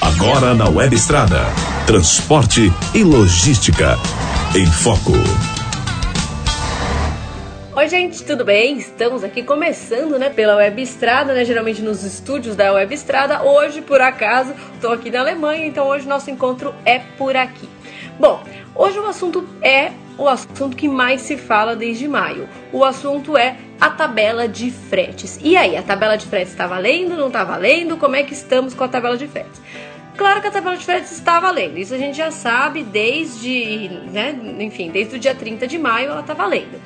Agora na Web Estrada. Transporte e logística. Em Foco. Oi, gente, tudo bem? Estamos aqui começando, né, pela Web Estrada, né, geralmente nos estúdios da Web Estrada. Hoje, por acaso, estou aqui na Alemanha, então hoje nosso encontro é por aqui. Bom, hoje o assunto é o assunto que mais se fala desde maio. O assunto é a tabela de fretes. E aí, a tabela de fretes está valendo? Não está valendo? Como é que estamos com a tabela de fretes? Claro que a tabela de fretes está valendo, isso a gente já sabe desde, né, enfim, desde o dia 30 de maio ela está valendo.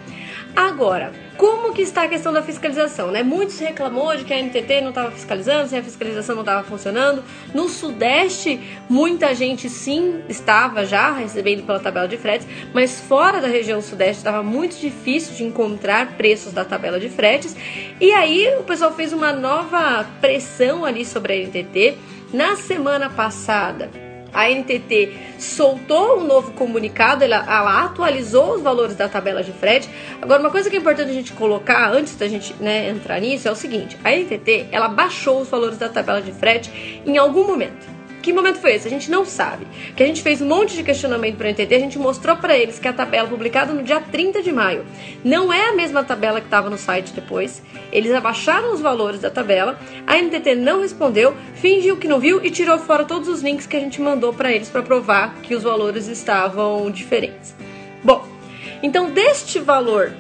Agora, como que está a questão da fiscalização? Né? Muitos reclamou de que a NTT não estava fiscalizando, se a fiscalização não estava funcionando. No Sudeste, muita gente sim estava já recebendo pela tabela de fretes, mas fora da região Sudeste estava muito difícil de encontrar preços da tabela de fretes. E aí o pessoal fez uma nova pressão ali sobre a NTT. Na semana passada, a NTT soltou um novo comunicado, ela, ela, atualizou os valores da tabela de frete. Agora, uma coisa que é importante a gente colocar antes da gente né, entrar nisso é o seguinte: a NTT ela baixou os valores da tabela de frete em algum momento. Que momento foi esse? A gente não sabe. Que a gente fez um monte de questionamento para a NTT, a gente mostrou para eles que a tabela publicada no dia 30 de maio não é a mesma tabela que estava no site depois. Eles abaixaram os valores da tabela, a NTT não respondeu, fingiu que não viu e tirou fora todos os links que a gente mandou para eles para provar que os valores estavam diferentes. Bom, então deste valor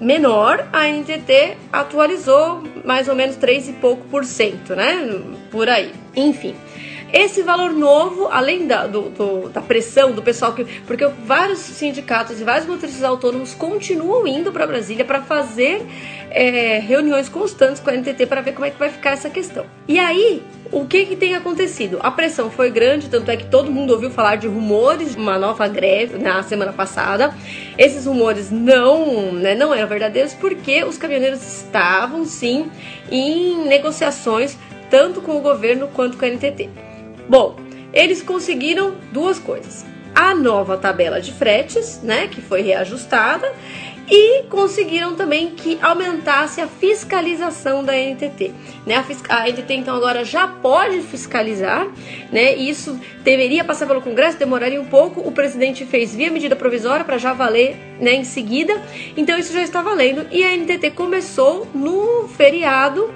menor, a NTT atualizou mais ou menos 3 e pouco por cento, né? Por aí. Enfim. Esse valor novo, além da, do, do, da pressão do pessoal, que, porque vários sindicatos e vários motoristas autônomos continuam indo para Brasília para fazer é, reuniões constantes com a NTT para ver como é que vai ficar essa questão. E aí, o que, que tem acontecido? A pressão foi grande, tanto é que todo mundo ouviu falar de rumores de uma nova greve na semana passada. Esses rumores não, né, não eram verdadeiros porque os caminhoneiros estavam sim em negociações tanto com o governo quanto com a NTT. Bom, eles conseguiram duas coisas. A nova tabela de fretes, né, que foi reajustada, e conseguiram também que aumentasse a fiscalização da NTT. Né? A, a NTT então agora já pode fiscalizar, né? Isso deveria passar pelo Congresso, demoraria um pouco. O presidente fez via medida provisória para já valer, né, em seguida. Então isso já está valendo e a NTT começou no feriado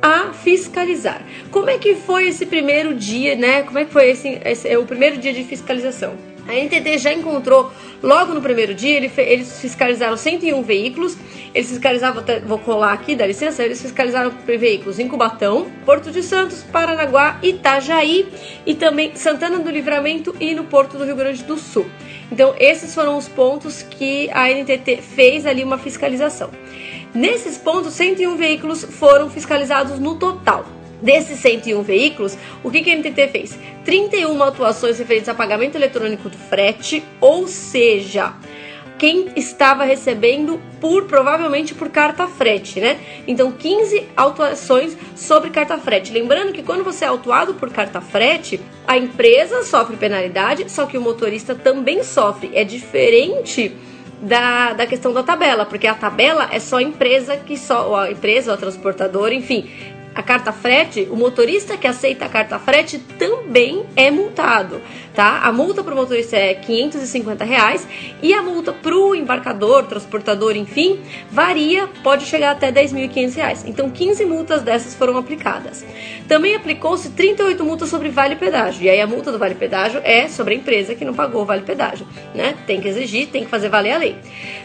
a fiscalizar. Como é que foi esse primeiro dia, né? Como é que foi esse, esse o primeiro dia de fiscalização? A NTT já encontrou logo no primeiro dia, ele, eles fiscalizaram 101 veículos. Eles fiscalizavam, vou colar aqui, dá licença, eles fiscalizaram veículos em Cubatão, Porto de Santos, Paranaguá, Itajaí e também Santana do Livramento e no Porto do Rio Grande do Sul. Então, esses foram os pontos que a NTT fez ali uma fiscalização. Nesses pontos, 101 veículos foram fiscalizados no total. Desses 101 veículos, o que, que a NTT fez? 31 atuações referentes a pagamento eletrônico do frete, ou seja, quem estava recebendo por provavelmente por carta frete, né? Então 15 autuações sobre carta frete. Lembrando que quando você é autuado por carta frete, a empresa sofre penalidade, só que o motorista também sofre. É diferente da, da questão da tabela, porque a tabela é só a empresa que só, a empresa, o transportador, enfim, a carta frete, o motorista que aceita a carta frete também é multado, tá? A multa para o motorista é 550 reais e a multa para o embarcador, transportador, enfim, varia, pode chegar até 10.500 reais. Então, 15 multas dessas foram aplicadas. Também aplicou-se 38 multas sobre vale pedágio. E aí a multa do vale pedágio é sobre a empresa que não pagou o vale pedágio, né? Tem que exigir, tem que fazer valer a lei.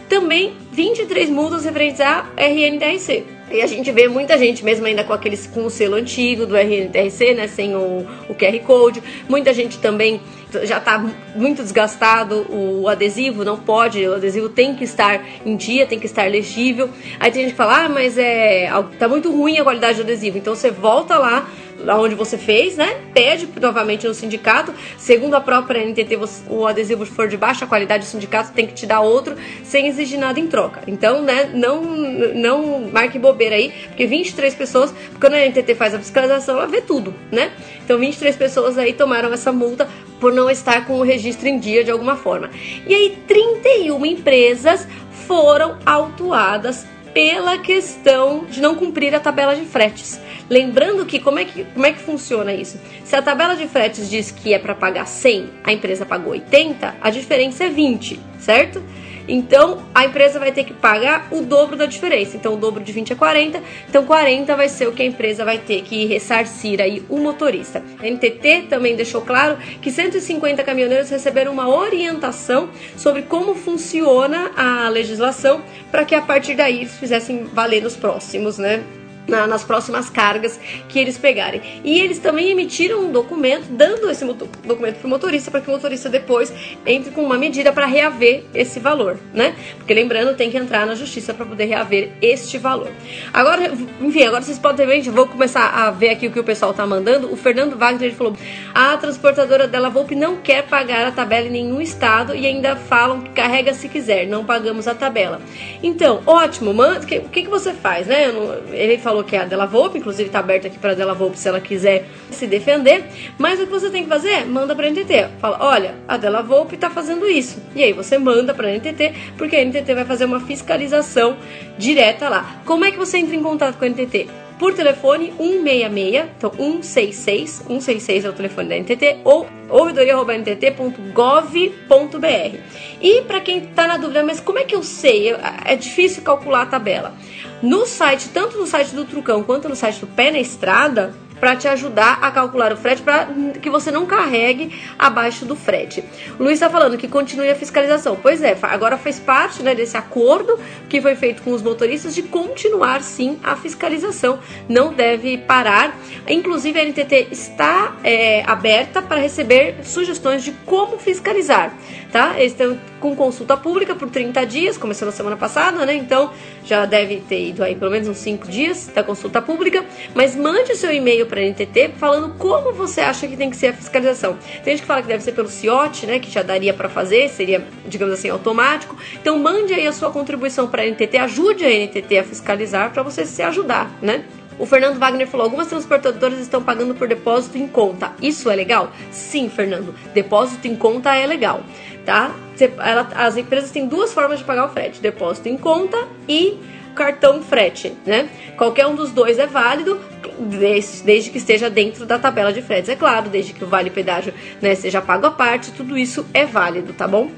Também 23 multas referentes à RNDRC e a gente vê muita gente, mesmo ainda com aqueles com o selo antigo do RNTRC, né, sem o, o QR Code. Muita gente também já está muito desgastado, o adesivo não pode, o adesivo tem que estar em dia, tem que estar legível. Aí tem gente que fala, ah, mas é, tá muito ruim a qualidade do adesivo. Então você volta lá onde você fez, né? Pede novamente no sindicato. Segundo a própria NTT, o adesivo for de baixa qualidade, o sindicato tem que te dar outro sem exigir nada em troca. Então, né, não, não marque bobeira aí, porque 23 pessoas, quando a NTT faz a fiscalização, ela vê tudo, né? Então, 23 pessoas aí tomaram essa multa por não estar com o registro em dia de alguma forma. E aí, 31 empresas foram autuadas pela questão de não cumprir a tabela de fretes. Lembrando que como é que, como é que funciona isso? Se a tabela de fretes diz que é para pagar 100, a empresa pagou 80, a diferença é 20, certo? Então a empresa vai ter que pagar o dobro da diferença. Então o dobro de 20 é 40. Então 40 vai ser o que a empresa vai ter que ressarcir aí o motorista. A NTT também deixou claro que 150 caminhoneiros receberam uma orientação sobre como funciona a legislação para que a partir daí eles fizessem valer nos próximos, né? Na, nas próximas cargas que eles pegarem. E eles também emitiram um documento dando esse documento para o motorista para que o motorista depois entre com uma medida para reaver esse valor, né? Porque lembrando, tem que entrar na justiça para poder reaver este valor. Agora, enfim, agora vocês podem ver, vou começar a ver aqui o que o pessoal tá mandando. O Fernando Wagner ele falou: a transportadora dela Volpe não quer pagar a tabela em nenhum estado e ainda falam que carrega se quiser, não pagamos a tabela. Então, ótimo, manda, o que, que, que você faz, né? Ele falou falou que é a Della Volpe, inclusive está aberto aqui para a Della Volpe se ela quiser se defender. Mas o que você tem que fazer? É, manda para a NTT. Fala, olha, a Della Volpe está fazendo isso. E aí você manda para a NTT, porque a NTT vai fazer uma fiscalização direta lá. Como é que você entra em contato com a NTT? por telefone 166, então 166, 166 é o telefone da NTT, ou ouvidoria.ntt.gov.br. E para quem está na dúvida, mas como é que eu sei? É difícil calcular a tabela. No site, tanto no site do Trucão quanto no site do Pé na Estrada, para te ajudar a calcular o frete para que você não carregue abaixo do frete. O Luiz está falando que continue a fiscalização. Pois é, agora faz parte né, desse acordo que foi feito com os motoristas de continuar sim a fiscalização. Não deve parar. Inclusive a NTT está é, aberta para receber sugestões de como fiscalizar. Tá? Eles estão com consulta pública por 30 dias, começou na semana passada, né? Então já deve ter ido aí pelo menos uns 5 dias da consulta pública. Mas mande o seu e-mail para a NTT falando como você acha que tem que ser a fiscalização. Tem gente que fala que deve ser pelo CIOT, né, que já daria para fazer, seria, digamos assim, automático. Então mande aí a sua contribuição para a NTT, ajude a NTT a fiscalizar para você se ajudar, né? O Fernando Wagner falou: algumas transportadoras estão pagando por depósito em conta. Isso é legal? Sim, Fernando. Depósito em conta é legal, tá? Ela, as empresas têm duas formas de pagar o frete: depósito em conta e cartão frete, né? Qualquer um dos dois é válido, desde, que esteja dentro da tabela de fretes, é claro, desde que o vale pedágio né, seja pago à parte, tudo isso é válido, tá bom?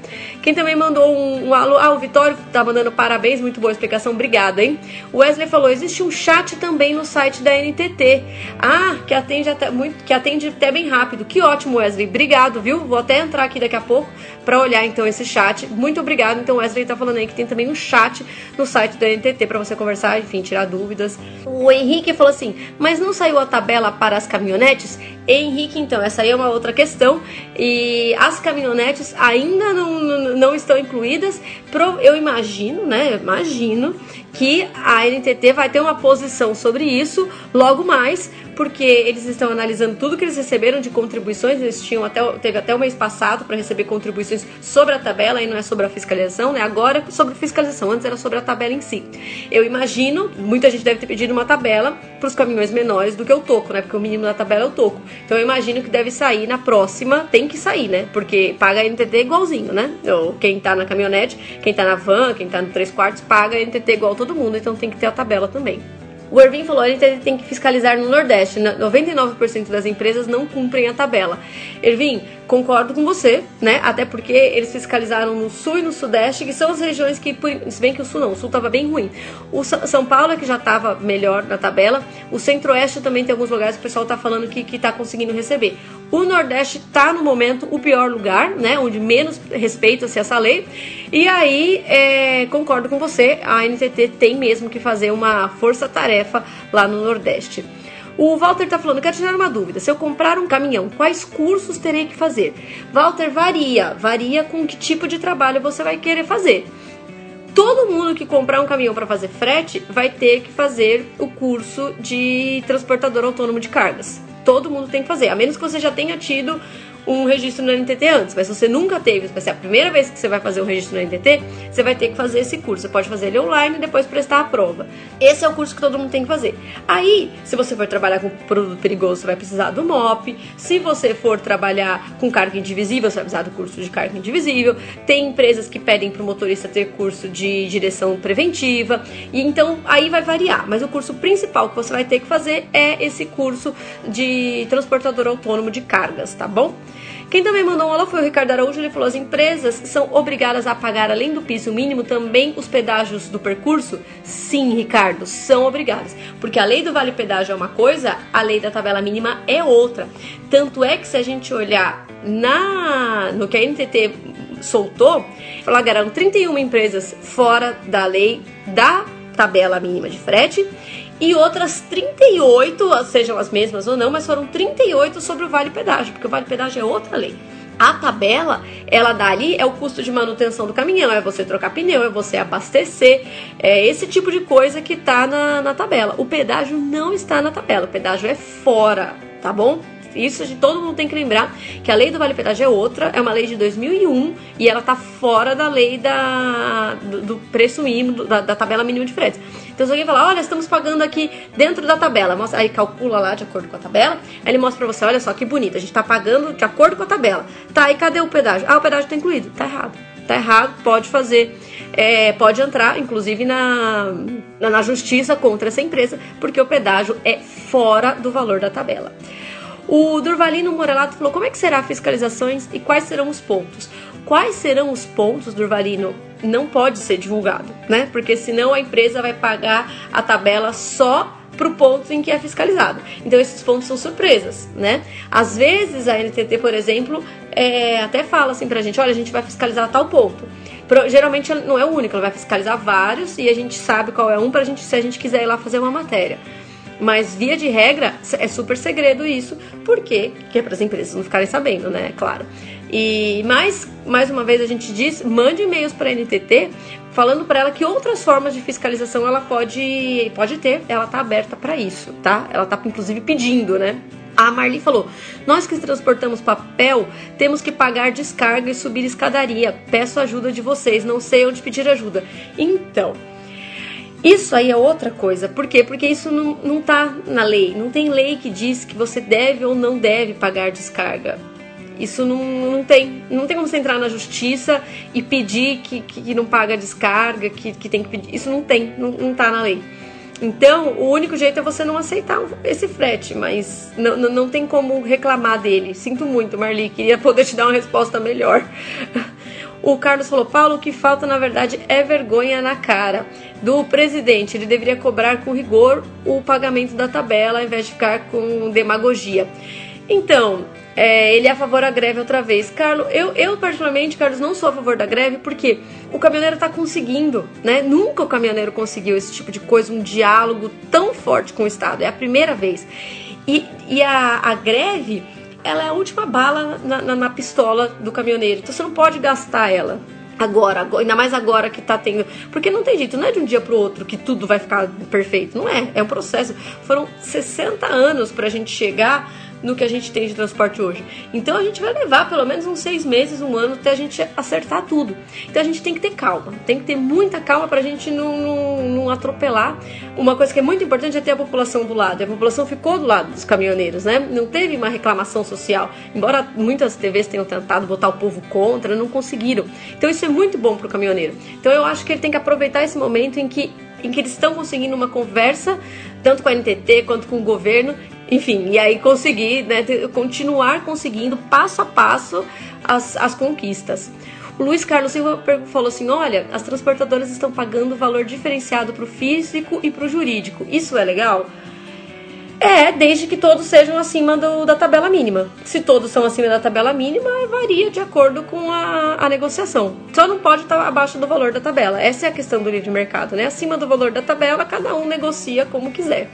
Quem também mandou um, um alô, ah, o Vitório tá mandando parabéns, muito boa explicação, obrigado, hein? O Wesley falou, existe um chat também no site da NTT, ah, que atende até, muito, que atende até bem rápido, que ótimo, Wesley, obrigado, viu? Vou até entrar aqui daqui a pouco para olhar então esse chat, muito obrigado, então Wesley tá falando aí que tem também um chat no site da NTT para você conversar, enfim, tirar dúvidas. O Henrique falou assim, mas não saiu a tabela para as caminhonetes? Henrique, então, essa aí é uma outra questão. E as caminhonetes ainda não, não estão incluídas. Eu imagino, né? Imagino que a NTT vai ter uma posição sobre isso logo mais, porque eles estão analisando tudo que eles receberam de contribuições, eles tinham até teve até o mês passado para receber contribuições sobre a tabela e não é sobre a fiscalização, né? Agora é sobre fiscalização, antes era sobre a tabela em si. Eu imagino, muita gente deve ter pedido uma tabela para os caminhões menores do que o toco, né? Porque o mínimo da tabela é o toco. Então eu imagino que deve sair na próxima, tem que sair, né? Porque paga a NTT igualzinho, né? Ou quem tá na caminhonete, quem tá na van, quem tá no 3 quartos, paga a NTT igual todo mundo, então tem que ter a tabela também. O Ervin falou, a gente tem que fiscalizar no Nordeste. 99% das empresas não cumprem a tabela. Ervin, concordo com você, né? Até porque eles fiscalizaram no Sul e no Sudeste, que são as regiões que, se bem que o Sul não, o Sul estava bem ruim. O São Paulo é que já estava melhor na tabela. O Centro-Oeste também tem alguns lugares que o pessoal está falando que está conseguindo receber. O Nordeste está no momento o pior lugar, né? Onde menos respeita-se essa lei. E aí, é, concordo com você, a NTT tem mesmo que fazer uma força-tarefa lá no Nordeste. O Walter está falando, quero tirar uma dúvida. Se eu comprar um caminhão, quais cursos terei que fazer? Walter, varia. Varia com que tipo de trabalho você vai querer fazer. Todo mundo que comprar um caminhão para fazer frete vai ter que fazer o curso de transportador autônomo de cargas todo mundo tem que fazer, a menos que você já tenha tido um registro no NTT antes, mas se você nunca teve, vai ser a primeira vez que você vai fazer um registro no NTT, você vai ter que fazer esse curso. Você pode fazer ele online e depois prestar a prova. Esse é o curso que todo mundo tem que fazer. Aí, se você for trabalhar com produto perigoso, você vai precisar do MOP. Se você for trabalhar com carga indivisível, você vai precisar do curso de carga indivisível. Tem empresas que pedem para o motorista ter curso de direção preventiva. E então aí vai variar. Mas o curso principal que você vai ter que fazer é esse curso de transportador autônomo de cargas, tá bom? Quem também mandou um alô foi o Ricardo Araújo. Ele falou: as empresas são obrigadas a pagar, além do piso mínimo, também os pedágios do percurso? Sim, Ricardo, são obrigadas. Porque a lei do vale pedágio é uma coisa, a lei da tabela mínima é outra. Tanto é que se a gente olhar na no que a NTT soltou, flagraram 31 empresas fora da lei da tabela mínima de frete e outras 38, sejam as mesmas ou não, mas foram 38 sobre o vale pedágio, porque o vale pedágio é outra lei. A tabela, ela dá ali, é o custo de manutenção do caminhão, é você trocar pneu, é você abastecer, é esse tipo de coisa que tá na, na tabela. O pedágio não está na tabela, o pedágio é fora, tá bom? Isso de todo mundo tem que lembrar que a lei do Vale Pedágio é outra, é uma lei de 2001 e ela tá fora da lei da, do, do preço mínimo, da, da, tabela mínima de fretes. Então se alguém falar, olha, estamos pagando aqui dentro da tabela, mostra, aí calcula lá de acordo com a tabela, aí ele mostra pra você, olha só que bonito, a gente tá pagando de acordo com a tabela. Tá, e cadê o pedágio? Ah, o pedágio tá incluído. Tá errado. Tá errado, pode fazer, é, pode entrar, inclusive, na, na, na justiça contra essa empresa, porque o pedágio é fora do valor da tabela. O Durvalino Morelato falou como é que será a fiscalizações e quais serão os pontos. Quais serão os pontos, Durvalino? Não pode ser divulgado, né? Porque senão a empresa vai pagar a tabela só para o ponto em que é fiscalizado. Então esses pontos são surpresas, né? Às vezes a NTT, por exemplo, é, até fala assim para a gente, olha, a gente vai fiscalizar tal ponto. Pro, geralmente não é o único, ela vai fiscalizar vários e a gente sabe qual é um para gente, se a gente quiser ir lá fazer uma matéria. Mas via de regra é super segredo isso, porque que é para as empresas não ficarem sabendo, né? Claro. E mais, mais uma vez a gente diz, mande e-mails para a NTT falando para ela que outras formas de fiscalização ela pode pode ter, ela tá aberta para isso, tá? Ela tá inclusive pedindo, né? A Marli falou: Nós que transportamos papel temos que pagar descarga e subir escadaria. Peço ajuda de vocês, não sei onde pedir ajuda. Então, isso aí é outra coisa. Por quê? Porque isso não, não tá na lei. Não tem lei que diz que você deve ou não deve pagar descarga. Isso não, não tem. Não tem como você entrar na justiça e pedir que, que não paga descarga, que, que tem que pedir. Isso não tem, não, não tá na lei. Então, o único jeito é você não aceitar esse frete, mas não, não, não tem como reclamar dele. Sinto muito, Marli, queria poder te dar uma resposta melhor. O Carlos falou: Paulo, o que falta na verdade é vergonha na cara do presidente. Ele deveria cobrar com rigor o pagamento da tabela ao invés de ficar com demagogia. Então, é, ele é a favor da greve outra vez. Carlos, eu, eu particularmente, Carlos, não sou a favor da greve porque o caminhoneiro está conseguindo, né? Nunca o caminhoneiro conseguiu esse tipo de coisa, um diálogo tão forte com o Estado. É a primeira vez. E, e a, a greve ela é a última bala na, na, na pistola do caminhoneiro. Então você não pode gastar ela agora, agora, ainda mais agora que tá tendo. Porque não tem jeito, não é de um dia pro outro que tudo vai ficar perfeito. Não é, é um processo. Foram 60 anos pra gente chegar no que a gente tem de transporte hoje. Então a gente vai levar pelo menos uns seis meses, um ano, até a gente acertar tudo. Então a gente tem que ter calma, tem que ter muita calma para a gente não, não, não, atropelar. Uma coisa que é muito importante é ter a população do lado. A população ficou do lado dos caminhoneiros, né? Não teve uma reclamação social. Embora muitas TVs tenham tentado botar o povo contra, não conseguiram. Então isso é muito bom para o caminhoneiro. Então eu acho que ele tem que aproveitar esse momento em que em que eles estão conseguindo uma conversa, tanto com a NTT quanto com o governo, enfim, e aí conseguir, né, continuar conseguindo passo a passo as, as conquistas. O Luiz Carlos Silva falou assim: olha, as transportadoras estão pagando valor diferenciado para o físico e para o jurídico. Isso é legal? É, desde que todos sejam acima do, da tabela mínima. Se todos são acima da tabela mínima, varia de acordo com a, a negociação. Só não pode estar abaixo do valor da tabela. Essa é a questão do livre mercado, né? Acima do valor da tabela, cada um negocia como quiser.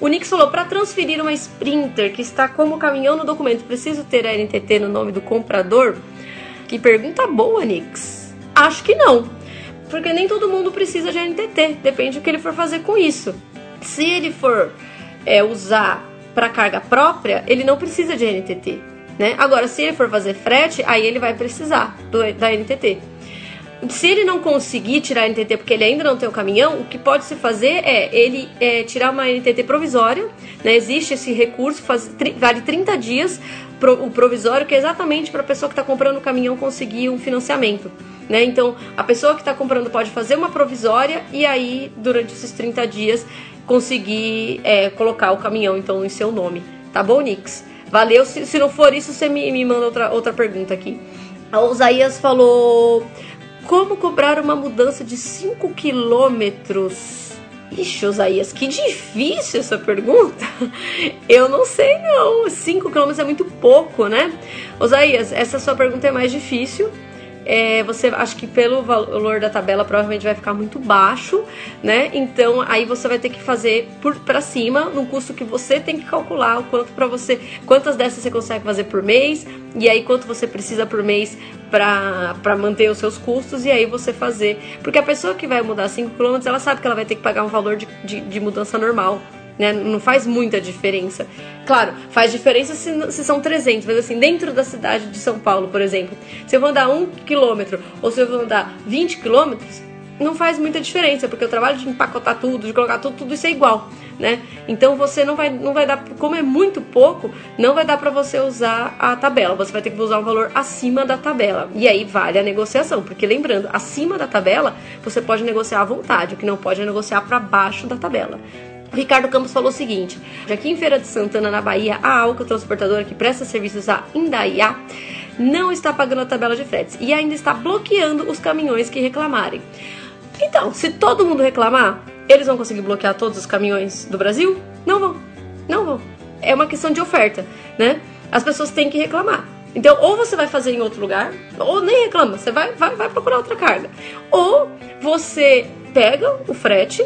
O Nix falou: para transferir uma Sprinter que está como caminhão no documento, preciso ter a NTT no nome do comprador? Que pergunta boa, Nix. Acho que não. Porque nem todo mundo precisa de NTT. Depende do que ele for fazer com isso. Se ele for é, usar para carga própria, ele não precisa de NTT. né? Agora, se ele for fazer frete, aí ele vai precisar do, da NTT. Se ele não conseguir tirar a NTT porque ele ainda não tem o caminhão, o que pode se fazer é ele é, tirar uma NTT provisória, né? Existe esse recurso, faz, vale 30 dias pro, o provisório, que é exatamente para a pessoa que está comprando o caminhão conseguir um financiamento. Né? Então, a pessoa que está comprando pode fazer uma provisória e aí, durante esses 30 dias, conseguir é, colocar o caminhão então em seu nome. Tá bom, Nix? Valeu. Se, se não for isso, você me, me manda outra, outra pergunta aqui. A Osaías falou: Como cobrar uma mudança de 5 quilômetros? Ixi, Osaías, que difícil essa pergunta. Eu não sei não. 5 quilômetros é muito pouco, né? Osaías, essa sua pergunta é mais difícil é, você acho que pelo valor da tabela provavelmente vai ficar muito baixo, né? Então aí você vai ter que fazer por para cima, no custo que você tem que calcular o quanto para você, quantas dessas você consegue fazer por mês e aí quanto você precisa por mês para manter os seus custos e aí você fazer, porque a pessoa que vai mudar 5 km, ela sabe que ela vai ter que pagar um valor de, de, de mudança normal né? Não faz muita diferença. Claro, faz diferença se, se, são 300, mas assim, dentro da cidade de São Paulo, por exemplo, se eu vou andar um quilômetro ou se eu vou andar 20 quilômetros, não faz muita diferença, porque o trabalho de empacotar tudo, de colocar tudo, tudo isso é igual, né? Então você não vai, não vai dar, como é muito pouco, não vai dar para você usar a tabela. Você vai ter que usar um valor acima da tabela. E aí vale a negociação, porque lembrando, acima da tabela você pode negociar à vontade, o que não pode é negociar para baixo da tabela. Ricardo Campos falou o seguinte: aqui em Feira de Santana, na Bahia, a Alca Transportadora que presta serviços a Indaiá não está pagando a tabela de fretes e ainda está bloqueando os caminhões que reclamarem. Então, se todo mundo reclamar, eles vão conseguir bloquear todos os caminhões do Brasil? Não vão. Não vão. É uma questão de oferta, né? As pessoas têm que reclamar. Então, ou você vai fazer em outro lugar, ou nem reclama, você vai, vai, vai procurar outra carga. Ou você pega o frete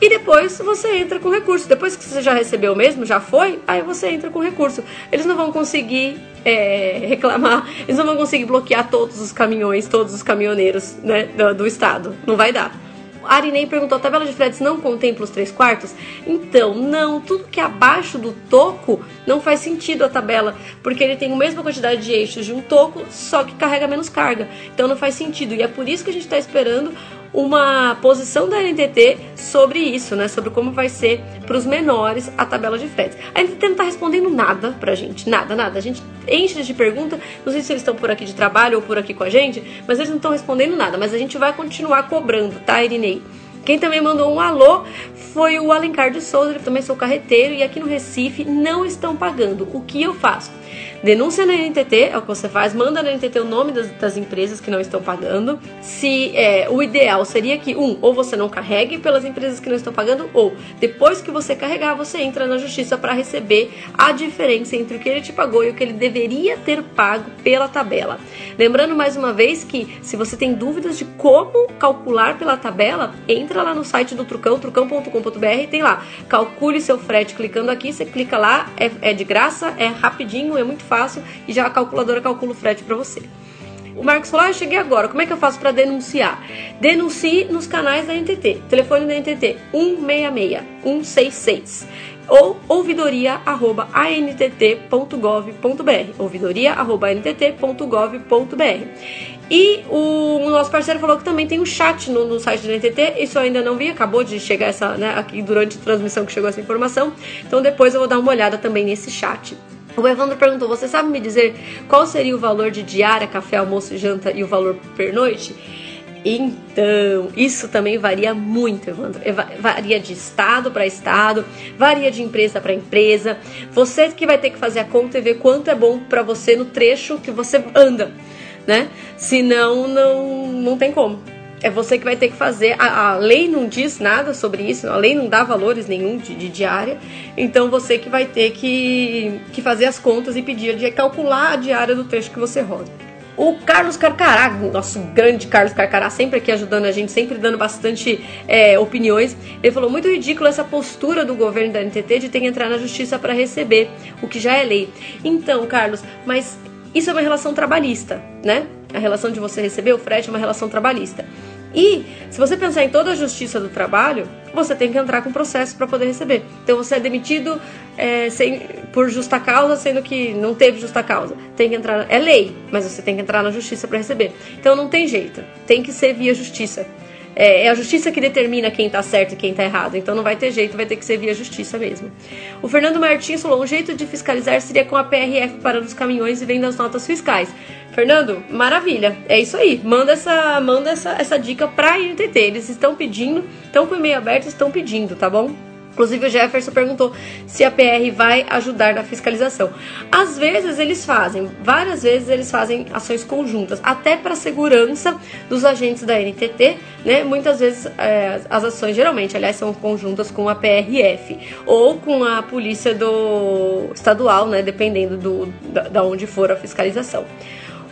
e depois você entra com recurso. Depois que você já recebeu mesmo, já foi, aí você entra com recurso. Eles não vão conseguir é, reclamar, eles não vão conseguir bloquear todos os caminhões, todos os caminhoneiros né, do, do estado. Não vai dar. A Arinei perguntou: a tabela de fretes não contempla os três quartos? Então, não. Tudo que é abaixo do toco não faz sentido a tabela, porque ele tem a mesma quantidade de eixos de um toco, só que carrega menos carga. Então, não faz sentido. E é por isso que a gente está esperando uma posição da NTT sobre isso, né? Sobre como vai ser para os menores a tabela de fretes. A NTT não está respondendo nada pra gente, nada, nada. A gente enche de pergunta, não sei se eles estão por aqui de trabalho ou por aqui com a gente, mas eles não estão respondendo nada. Mas a gente vai continuar cobrando, tá, Irinei? Quem também mandou um alô foi o Alencar de Souza, ele também sou carreteiro e aqui no Recife não estão pagando. O que eu faço? Denúncia na NTT, é o que você faz, manda na NTT o nome das, das empresas que não estão pagando. Se é, o ideal seria que, um, ou você não carregue pelas empresas que não estão pagando, ou depois que você carregar, você entra na justiça para receber a diferença entre o que ele te pagou e o que ele deveria ter pago pela tabela. Lembrando mais uma vez que se você tem dúvidas de como calcular pela tabela, entra lá no site do Trucão, trucão.com.br, tem lá, calcule seu frete clicando aqui, você clica lá, é, é de graça, é rapidinho, é muito fácil fácil e já a calculadora calcula o frete para você. O Marcos falou: ah, eu cheguei agora, como é que eu faço para denunciar? Denuncie nos canais da NTT. Telefone da NTT 166 166 ou ouvidoria@antt.gov.br. ouvidoria@antt.gov.br. E o, o, nosso parceiro falou que também tem um chat no, no, site da NTT. Isso eu ainda não vi, acabou de chegar essa, né, aqui durante a transmissão que chegou essa informação. Então depois eu vou dar uma olhada também nesse chat. O Evandro perguntou: Você sabe me dizer qual seria o valor de diária, café, almoço e janta e o valor pernoite? Então, isso também varia muito, Evandro. Varia de estado para estado, varia de empresa para empresa. Você que vai ter que fazer a conta e ver quanto é bom para você no trecho que você anda, né? Senão, não, não tem como é você que vai ter que fazer. A, a, lei não diz nada sobre isso, a lei não dá valores nenhum de, de, diária, então você que vai ter que, que fazer as contas e pedir de calcular a diária do trecho que você roda. O Carlos Carcará, nosso grande Carlos Carcará, sempre aqui ajudando a gente, sempre dando bastante é, opiniões, ele falou muito ridículo essa postura do governo da NTT de ter que entrar na justiça para receber, o que já é lei. Então, Carlos, mas isso é uma relação trabalhista, né? A relação de você receber o frete é uma relação trabalhista. E se você pensar em toda a justiça do trabalho, você tem que entrar com processo para poder receber. Então você é demitido é, sem, por justa causa, sendo que não teve justa causa. Tem que entrar, é lei, mas você tem que entrar na justiça para receber. Então não tem jeito, tem que ser via justiça. É, é, a justiça que determina quem tá certo e quem tá errado. Então não vai ter jeito, vai ter que ser via justiça mesmo. O Fernando Martins falou: um jeito de fiscalizar seria com a PRF parando os caminhões e vendo as notas fiscais. Fernando, maravilha. É isso aí. Manda essa, manda essa, essa dica pra INTT. Eles estão pedindo, estão com o e-mail aberto, estão pedindo, tá bom? Inclusive o Jefferson perguntou se a PR vai ajudar na fiscalização. Às vezes eles fazem, várias vezes eles fazem ações conjuntas, até para segurança dos agentes da NTT, né? Muitas vezes é, as ações geralmente, aliás, são conjuntas com a PRF ou com a polícia do estadual, né? Dependendo do da onde for a fiscalização.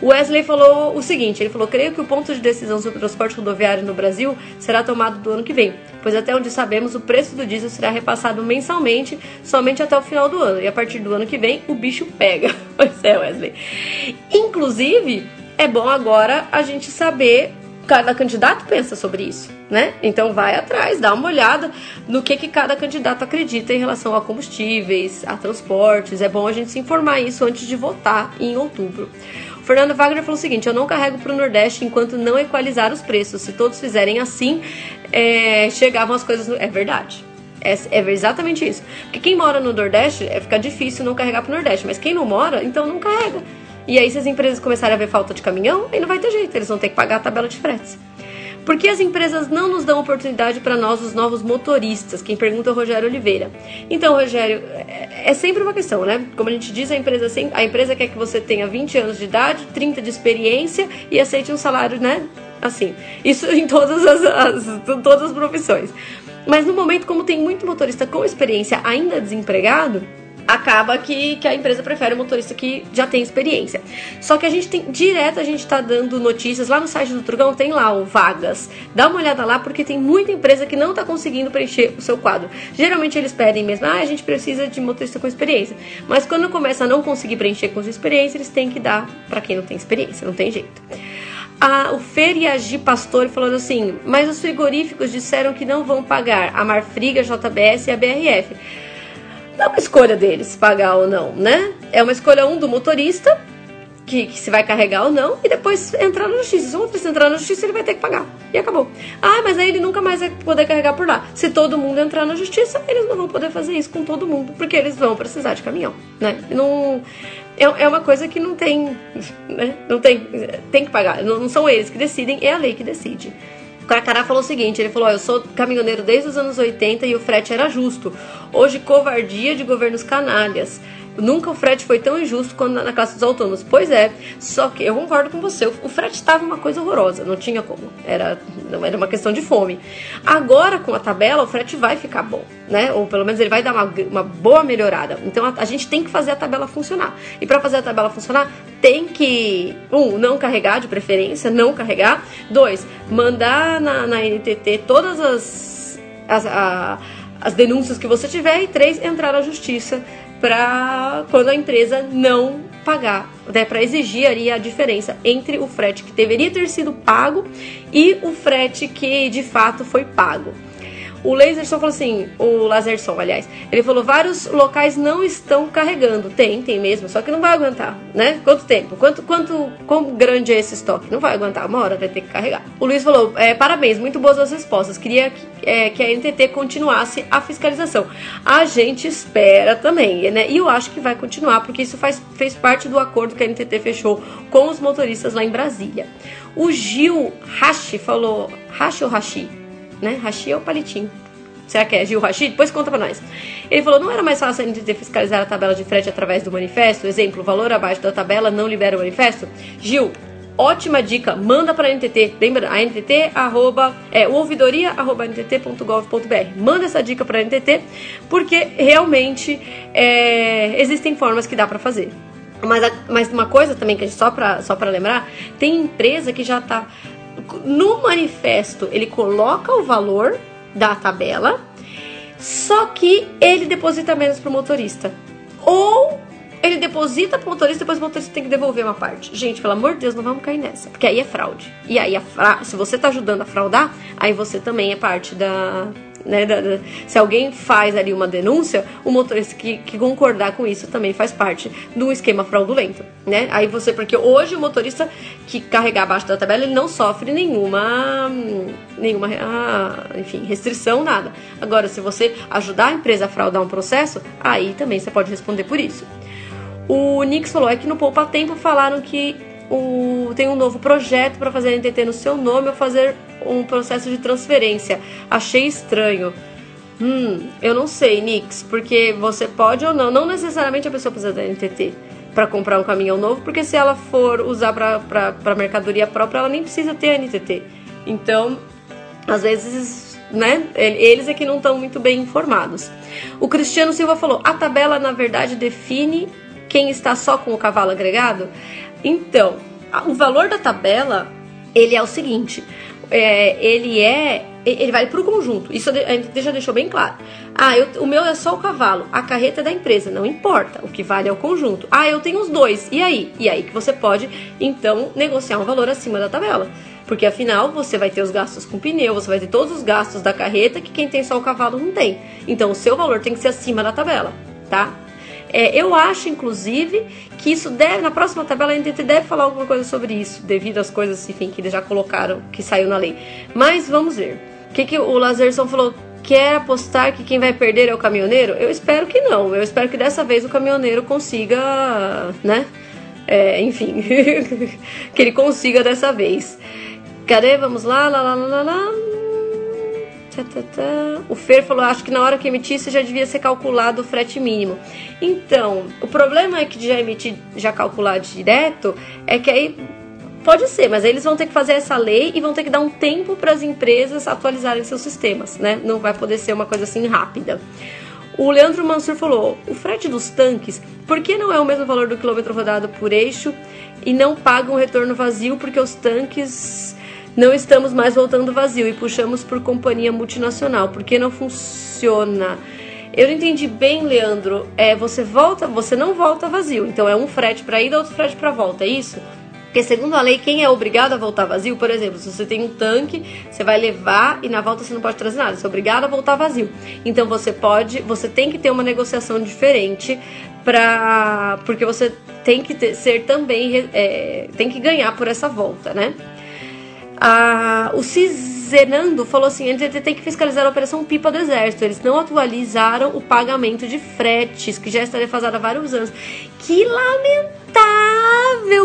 O Wesley falou o seguinte: ele falou, creio que o ponto de decisão sobre o transporte rodoviário no Brasil será tomado do ano que vem, pois até onde sabemos o preço do diesel será repassado mensalmente somente até o final do ano, e a partir do ano que vem o bicho pega. Pois é, Wesley. Inclusive, é bom agora a gente saber cada candidato pensa sobre isso, né? Então vai atrás, dá uma olhada no que, que cada candidato acredita em relação a combustíveis, a transportes. É bom a gente se informar isso antes de votar em outubro. Fernando Wagner falou o seguinte: eu não carrego para o Nordeste enquanto não equalizar os preços. Se todos fizerem assim, é, chegavam as coisas. No... É verdade. É, é, exatamente isso. Porque quem mora no Nordeste, é ficar difícil não carregar para o Nordeste. Mas quem não mora, então não carrega. E aí, se as empresas começarem a ver falta de caminhão, aí não vai ter jeito, eles vão ter que pagar a tabela de fretes. Por que as empresas não nos dão oportunidade para nós, os novos motoristas? Quem pergunta é o Rogério Oliveira. Então, Rogério, é, é sempre uma questão, né? Como a gente diz, a empresa, a empresa quer que você tenha 20 anos de idade, 30 de experiência e aceite um salário, né? Assim. Isso em todas as, as todas as profissões. Mas no momento, como tem muito motorista com experiência ainda desempregado, acaba que, que a empresa prefere o motorista que já tem experiência. Só que a gente tem, direto a gente está dando notícias, lá no site do Trugão tem lá o vagas. Dá uma olhada lá porque tem muita empresa que não está conseguindo preencher o seu quadro. Geralmente eles pedem mesmo, ah, a gente precisa de motorista com experiência. Mas quando começa a não conseguir preencher com experiência, eles têm que dar para quem não tem experiência, não tem jeito. Ah, o Feriagi Pastor falou assim, mas os frigoríficos disseram que não vão pagar a Marfriga, JBS e a BRF. É uma escolha deles pagar ou não, né? É uma escolha um do motorista, que, que se vai carregar ou não, e depois entrar na justiça. Se o motorista entrar na justiça, ele vai ter que pagar. E acabou. Ah, mas aí ele nunca mais vai poder carregar por lá. Se todo mundo entrar na justiça, eles não vão poder fazer isso com todo mundo, porque eles vão precisar de caminhão, né? Não, é, é uma coisa que não tem, né? Não tem, tem que pagar. Não, não são eles que decidem, é a lei que decide. O Carcará falou o seguinte: ele falou, eu sou caminhoneiro desde os anos 80 e o frete era justo. Hoje, covardia de governos canalhas. Nunca o frete foi tão injusto quanto na classe dos autônomos. Pois é, só que eu concordo com você. O frete estava uma coisa horrorosa, não tinha como. Era, não era uma questão de fome. Agora, com a tabela, o frete vai ficar bom, né? Ou pelo menos ele vai dar uma, uma boa melhorada. Então a, a gente tem que fazer a tabela funcionar. E para fazer a tabela funcionar, tem que, um, não carregar de preferência, não carregar. Dois, mandar na, na NTT todas as, as, a, as denúncias que você tiver. E três, entrar na justiça para quando a empresa não pagar, né, para exigir ali a diferença entre o frete que deveria ter sido pago e o frete que de fato foi pago. O Laserson falou assim, o Laserson, aliás, ele falou: vários locais não estão carregando. Tem, tem mesmo, só que não vai aguentar, né? Quanto tempo? Quanto, quanto, quão grande é esse estoque? Não vai aguentar, uma hora vai ter que carregar. O Luiz falou: é, parabéns, muito boas as respostas. Queria que, é, que a NTT continuasse a fiscalização. A gente espera também, né? E eu acho que vai continuar, porque isso faz, fez parte do acordo que a NTT fechou com os motoristas lá em Brasília. O Gil Hashi falou: Hashi ou Hashi? Né? Hashi é o palitinho. Será que é Gil Hashi? Depois conta pra nós. Ele falou: não era mais fácil a NTT fiscalizar a tabela de frete através do manifesto? Exemplo, valor abaixo da tabela não libera o manifesto? Gil, ótima dica, manda para a NTT. Lembra? A NTT, arroba, é, ouvidoria, arroba, ntt.gov.br. Manda essa dica para a NTT, porque realmente é, existem formas que dá para fazer. Mas, mas uma coisa também, que só para só lembrar, tem empresa que já está no manifesto ele coloca o valor da tabela, só que ele deposita menos para o motorista. Ou ele deposita pro motorista, depois o motorista tem que devolver uma parte. Gente, pelo amor de Deus, não vamos cair nessa. Porque aí é fraude. E aí, fra... se você tá ajudando a fraudar, aí você também é parte da, né, se alguém faz ali uma denúncia, o motorista que, que, concordar com isso também faz parte do esquema fraudulento, né? Aí você, porque hoje o motorista que carregar abaixo da tabela, ele não sofre nenhuma, nenhuma, ah, enfim, restrição, nada. Agora, se você ajudar a empresa a fraudar um processo, aí também você pode responder por isso. O Nix falou, é que no Poupa Tempo falaram que tem um novo projeto para fazer a NTT no seu nome ou fazer um processo de transferência. Achei estranho. Hum, eu não sei, Nix, porque você pode ou não. Não necessariamente a pessoa precisa da NTT para comprar um caminhão novo, porque se ela for usar para mercadoria própria, ela nem precisa ter a NTT. Então, às vezes, né, eles é que não estão muito bem informados. O Cristiano Silva falou: a tabela na verdade define quem está só com o cavalo agregado. Então, o valor da tabela ele é o seguinte: é, ele é. Ele vale para o conjunto. Isso já deixou bem claro. Ah, eu, o meu é só o cavalo, a carreta é da empresa, não importa. O que vale é o conjunto. Ah, eu tenho os dois. E aí? E aí que você pode, então, negociar um valor acima da tabela. Porque afinal você vai ter os gastos com pneu, você vai ter todos os gastos da carreta que quem tem só o cavalo não tem. Então o seu valor tem que ser acima da tabela, tá? É, eu acho, inclusive, que isso deve, na próxima tabela a NTT deve falar alguma coisa sobre isso, devido às coisas, enfim, que eles já colocaram, que saiu na lei. Mas vamos ver. O que, que o Lazerson falou? Quer apostar que quem vai perder é o caminhoneiro? Eu espero que não. Eu espero que dessa vez o caminhoneiro consiga, né? É, enfim, que ele consiga dessa vez. Cadê? Vamos lá, lá, lá, lá, lá. O Fer falou: acho que na hora que emitisse já devia ser calculado o frete mínimo. Então, o problema é que já emitir, já calcular direto, é que aí pode ser, mas aí eles vão ter que fazer essa lei e vão ter que dar um tempo para as empresas atualizarem seus sistemas, né? Não vai poder ser uma coisa assim rápida. O Leandro Mansur falou: o frete dos tanques, por que não é o mesmo valor do quilômetro rodado por eixo e não paga um retorno vazio porque os tanques não estamos mais voltando vazio e puxamos por companhia multinacional. Por que não funciona? Eu não entendi bem, Leandro. É, você volta, você não volta vazio. Então é um frete para ida, outro frete para volta, é isso? Porque segundo a lei, quem é obrigado a voltar vazio, por exemplo, se você tem um tanque, você vai levar e na volta você não pode trazer nada, você é obrigado a voltar vazio. Então você pode, você tem que ter uma negociação diferente para, porque você tem que ter, ser também, é, tem que ganhar por essa volta, né? Ah, o Cizenando falou assim: a NTT tem que fiscalizar a operação Pipa do Exército. Eles não atualizaram o pagamento de fretes, que já está defasado há vários anos. Que lamentável,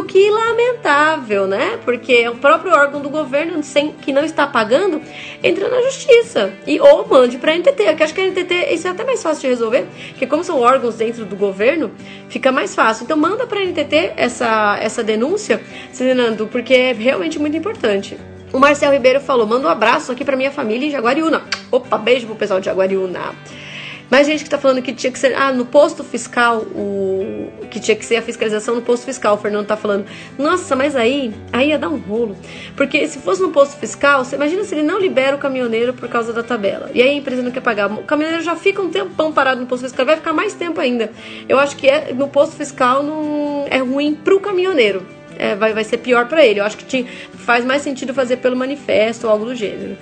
que lamentável, né? Porque o próprio órgão do governo sem, que não está pagando entra na justiça e ou mande para a NTT. Que acho que a NTT isso é até mais fácil de resolver, porque como são órgãos dentro do governo, fica mais fácil. Então manda para a NTT essa essa denúncia, Fernando, porque é realmente muito importante. O Marcel Ribeiro falou: manda um abraço aqui para minha família em Jaguariúna. Opa, beijo pro pessoal de Jaguariúna. Mais gente que tá falando que tinha que ser. Ah, no posto fiscal, o. Que tinha que ser a fiscalização no posto fiscal. O Fernando tá falando. Nossa, mas aí. Aí ia dar um rolo. Porque se fosse no posto fiscal, você imagina se ele não libera o caminhoneiro por causa da tabela. E aí a empresa não quer pagar. O caminhoneiro já fica um tempão parado no posto fiscal. Vai ficar mais tempo ainda. Eu acho que é, no posto fiscal não é ruim pro caminhoneiro. É, vai, vai ser pior para ele. Eu acho que faz mais sentido fazer pelo manifesto ou algo do gênero.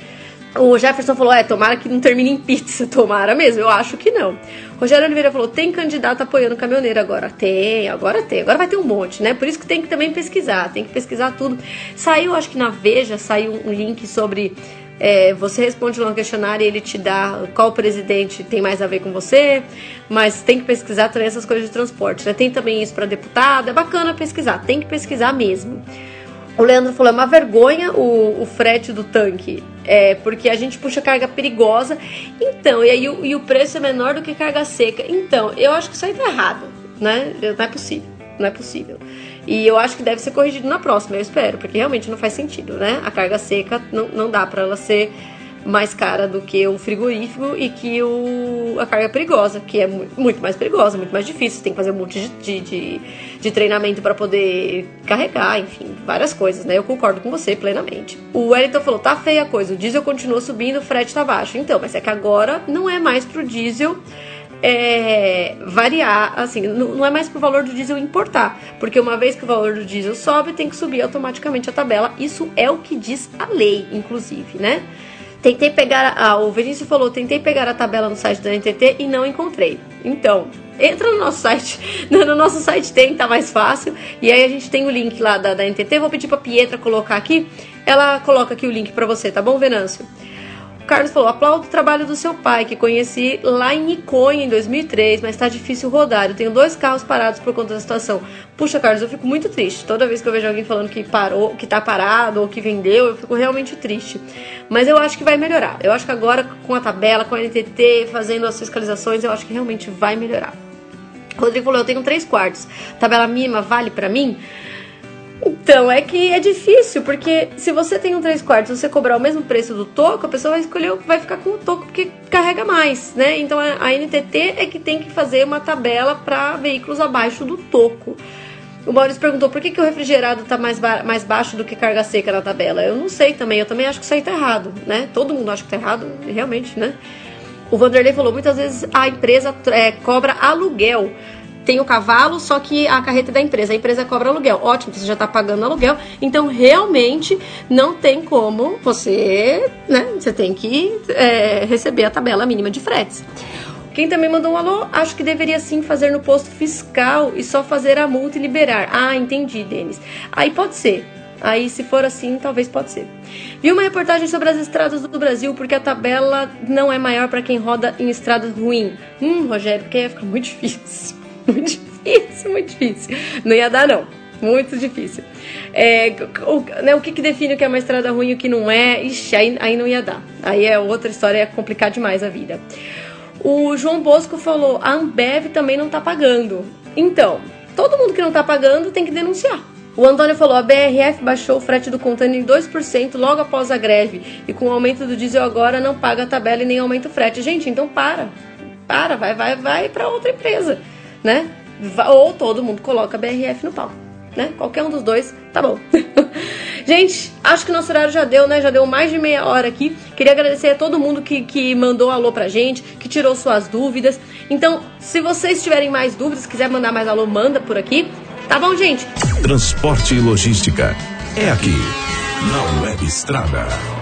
O Jefferson falou: é, tomara que não termine em pizza. Tomara mesmo, eu acho que não. Rogério Oliveira falou: tem candidato apoiando caminhoneiro agora? Tem, agora tem. Agora vai ter um monte, né? Por isso que tem que também pesquisar, tem que pesquisar tudo. Saiu, acho que na Veja, saiu um link sobre. É, você responde lá um questionário e ele te dá qual presidente tem mais a ver com você, mas tem que pesquisar também essas coisas de transporte, né? Tem também isso para deputado, é bacana pesquisar, tem que pesquisar mesmo. O Leandro falou: é uma vergonha o, o frete do tanque. É, porque a gente puxa carga perigosa. Então, e aí o, e o preço é menor do que carga seca. Então, eu acho que isso aí tá errado, né? Não é possível. Não é possível. E eu acho que deve ser corrigido na próxima, eu espero, porque realmente não faz sentido, né? A carga seca não, não dá para ela ser mais cara do que o frigorífico e que o, a carga perigosa, que é muito mais perigosa, muito mais difícil. Você tem que fazer um monte de, de, de treinamento para poder carregar, enfim, várias coisas, né? Eu concordo com você plenamente. O Wellington falou: tá feia a coisa, o diesel continua subindo, o frete tá baixo. Então, mas é que agora não é mais pro diesel é, variar, assim, não, é mais pro valor do diesel importar, porque uma vez que o valor do diesel sobe, tem que subir automaticamente a tabela. Isso é o que diz a lei, inclusive, né? Tentei pegar, ah, o Vinícius falou, tentei pegar a tabela no site da NTT e não encontrei. Então, entra no nosso site, no nosso site tem, tá mais fácil. E aí a gente tem o link lá da, da NTT, vou pedir pra Pietra colocar aqui. Ela coloca aqui o link para você, tá bom, Venâncio? Carlos falou: aplaudo o trabalho do seu pai, que conheci lá em Niconha em 2003, mas está difícil rodar. Eu tenho dois carros parados por conta da situação. Puxa, Carlos, eu fico muito triste. Toda vez que eu vejo alguém falando que parou, que tá parado ou que vendeu, eu fico realmente triste. Mas eu acho que vai melhorar. Eu acho que agora, com a tabela, com a NTT, fazendo as fiscalizações, eu acho que realmente vai melhorar. Rodrigo falou: eu tenho três quartos. Tabela mínima vale para mim? Então, é que é difícil, porque se você tem um 3 quartos você cobrar o mesmo preço do toco, a pessoa vai escolher, vai ficar com o toco porque carrega mais, né? Então a NTT é que tem que fazer uma tabela para veículos abaixo do toco. O Maurício perguntou por que, que o refrigerado está mais, ba mais baixo do que carga seca na tabela. Eu não sei também, eu também acho que isso aí tá errado, né? Todo mundo acha que tá errado, realmente, né? O Vanderlei falou, muitas vezes a empresa é, cobra aluguel tem o cavalo, só que a carreta é da empresa. A empresa cobra aluguel. Ótimo, você já está pagando aluguel. Então, realmente, não tem como você, né? Você tem que é, receber a tabela mínima de fretes. Quem também mandou um alô, acho que deveria sim fazer no posto fiscal e só fazer a multa e liberar. Ah, entendi, Denis. Aí pode ser. Aí, se for assim, talvez pode ser. Vi uma reportagem sobre as estradas do Brasil, porque a tabela não é maior para quem roda em estradas ruins. Hum, Rogério, porque ia ficar muito difícil. muito difícil, muito difícil. Não ia dar, não. Muito difícil. É, o, né, o que, que, define o que é uma estrada ruim e o que não é? Ixi, aí, aí não ia dar. Aí é outra história, é complicar demais a vida. O João Bosco falou: a Ambev também não tá pagando. Então, todo mundo que não tá pagando tem que denunciar. O Antônio falou: a BRF baixou o frete do container em 2% logo após a greve e com o aumento do diesel agora não paga a tabela e nem aumenta o frete. Gente, então para. Para, vai, vai, vai para outra empresa né? Ou todo mundo coloca BRF no pau, né? Qualquer um dos dois, tá bom. Gente, acho que nosso horário já deu, né? Já deu mais de meia hora aqui. Queria agradecer a todo mundo que, que mandou alô pra gente, que tirou suas dúvidas. Então, se vocês tiverem mais dúvidas, quiser mandar mais alô, manda por aqui. Tá bom, gente? Transporte e logística. É aqui, na Web Estrada.